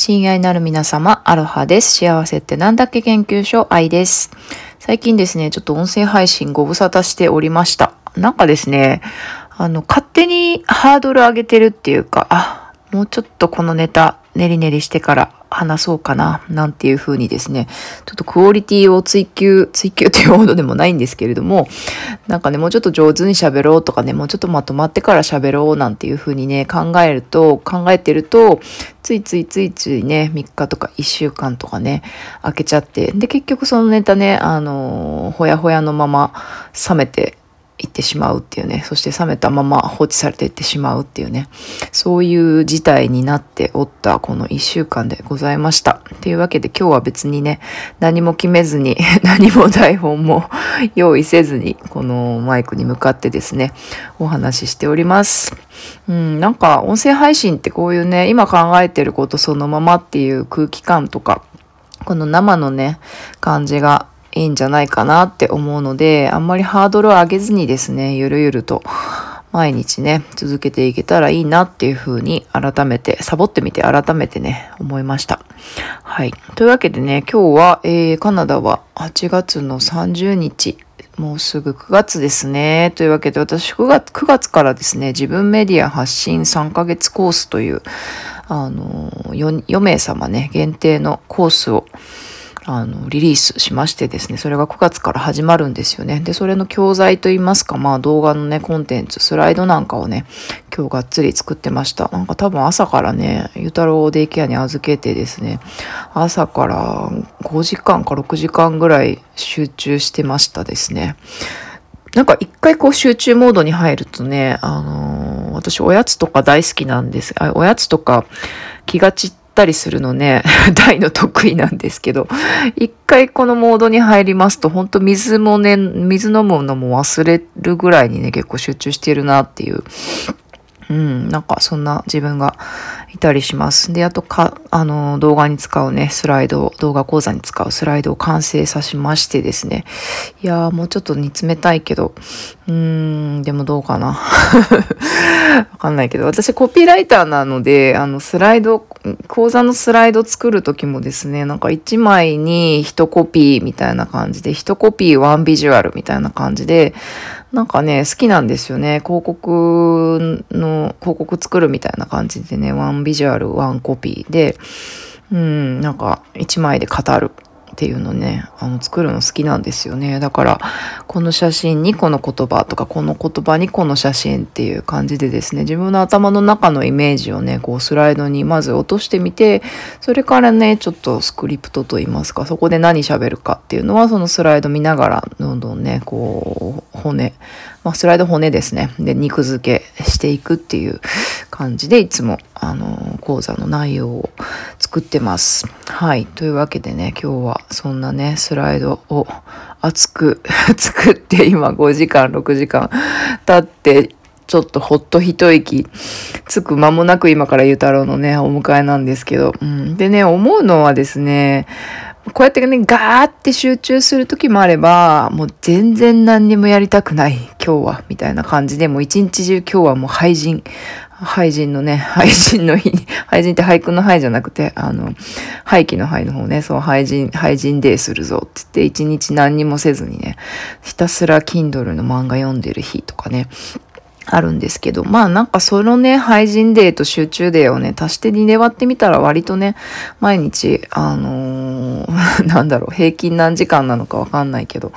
親愛なる皆様、アロハです。幸せってなんだっけ研究所、愛です。最近ですね、ちょっと音声配信ご無沙汰しておりました。なんかですね、あの、勝手にハードル上げてるっていうか、あ、もうちょっとこのネタ、ネリネリしてから話そうかな、なんていう風にですね、ちょっとクオリティを追求、追求というほどでもないんですけれども、なんかね、もうちょっと上手に喋ろうとかね、もうちょっとまとまってから喋ろうなんていう風にね、考えると、考えてると、ついついついついね、3日とか1週間とかね、開けちゃって、で、結局そのネタね、あのほやほやのまま冷めて、行ってしまうっていうね、そして冷めたまま放置されていってしまうっていうね、そういう事態になっておったこの一週間でございました。というわけで今日は別にね、何も決めずに、何も台本も 用意せずに、このマイクに向かってですね、お話ししております。うん、なんか音声配信ってこういうね、今考えてることそのままっていう空気感とか、この生のね、感じがいいんじゃないかなって思うので、あんまりハードルを上げずにですね、ゆるゆると毎日ね、続けていけたらいいなっていうふうに改めて、サボってみて改めてね、思いました。はい。というわけでね、今日は、えー、カナダは8月の30日、もうすぐ9月ですね。というわけで私9月 ,9 月からですね、自分メディア発信3ヶ月コースという、あの4、4名様ね、限定のコースをあの、リリースしましてですね、それが9月から始まるんですよね。で、それの教材といいますか、まあ動画のね、コンテンツ、スライドなんかをね、今日がっつり作ってました。なんか多分朝からね、ゆたろうデイケアに預けてですね、朝から5時間か6時間ぐらい集中してましたですね。なんか一回こう集中モードに入るとね、あのー、私おやつとか大好きなんです。あおやつとか気が散ってたりするのね、大の得意なんですけど、一回このモードに入りますと、本当水もね、水飲むのも忘れるぐらいにね、結構集中してるなっていう。うん、なんかそんな自分がいたりします。で、あとか、あの、動画に使うね、スライド、動画講座に使うスライドを完成さしましてですね。いやー、もうちょっと煮詰めたいけど、うーん、でもどうかな。わかんないけど、私コピーライターなので、あの、スライド、講座のスライド作るときもですね、なんか1枚に1コピーみたいな感じで、1コピー1ビジュアルみたいな感じで、なんかね、好きなんですよね。広告の、広告作るみたいな感じでね、ワンビジュアル、ワンコピーで、うん、なんか一枚で語る。っていうのね、あの、作るの好きなんですよね。だから、この写真にこの言葉とか、この言葉にこの写真っていう感じでですね、自分の頭の中のイメージをね、こうスライドにまず落としてみて、それからね、ちょっとスクリプトといいますか、そこで何喋るかっていうのは、そのスライド見ながら、どんどんね、こう、骨、まあ、スライド骨ですね。で、肉付けしていくっていう感じで、いつも、あの、講座の内容を作ってます。はい。というわけでね、今日はそんなね、スライドを熱く 作って今5時間、6時間経って、ちょっとほっと一息つく間もなく今からゆ太郎のね、お迎えなんですけど、うん。でね、思うのはですね、こうやってね、ガーって集中する時もあれば、もう全然何にもやりたくない、今日は、みたいな感じで、もう一日中今日はもう廃人、廃人のね、廃人の日に、廃人って俳句の廃じゃなくて、あの、廃棄の廃の方ね、そう、廃人、廃人デーするぞって言って、一日何にもせずにね、ひたすら Kindle の漫画読んでる日とかね、あるんですけど、まあなんかそのね、廃人デーと集中デーをね、足して2で割ってみたら割とね、毎日、あのー、なんだろう、平均何時間なのかわかんないけど、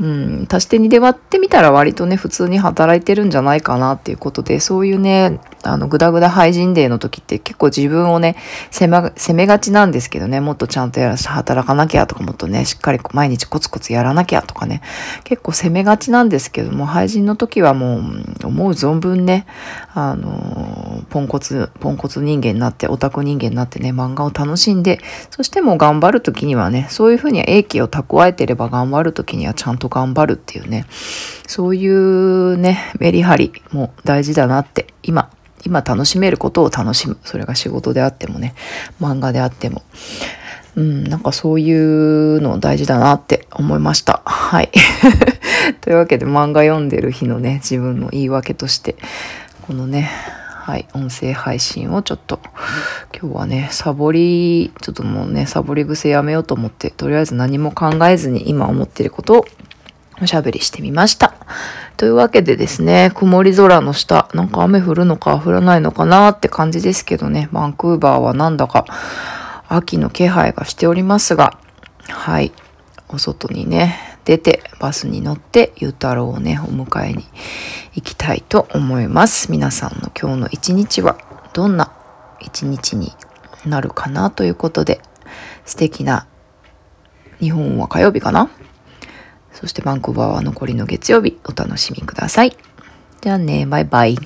うん、足して2で割ってみたら割とね、普通に働いてるんじゃないかなっていうことで、そういうね、あの、ぐだぐだ廃人デーの時って結構自分をね、責め、責めがちなんですけどね、もっとちゃんとやらし働かなきゃとか、もっとね、しっかり毎日コツコツやらなきゃとかね、結構責めがちなんですけども、廃人の時はもう、思う存分ね、あの、ポンコツ、ポンコツ人間になって、オタク人間になってね、漫画を楽しんで、そしてもう頑張る時にはね、そういうふうに英気を蓄えてれば頑張る時にはちゃんと頑張るっていうね、そういうね、メリハリも大事だなって、今、今楽しめることを楽しむ。それが仕事であってもね、漫画であっても。うん、なんかそういうの大事だなって思いました。はい。というわけで漫画読んでる日のね、自分の言い訳として、このね、はい、音声配信をちょっと、今日はね、サボり、ちょっともうね、サボり癖やめようと思って、とりあえず何も考えずに今思ってることをおしゃべりしてみました。というわけでですね、曇り空の下、なんか雨降るのか降らないのかなって感じですけどね、バンクーバーはなんだか秋の気配がしておりますが、はい、お外にね、出てバスに乗ってゆうたろうをね、お迎えに行きたいと思います。皆さんの今日の一日はどんな一日になるかなということで、素敵な日本は火曜日かな？そしてバンクーバーは残りの月曜日お楽しみください。じゃあね、バイバイ。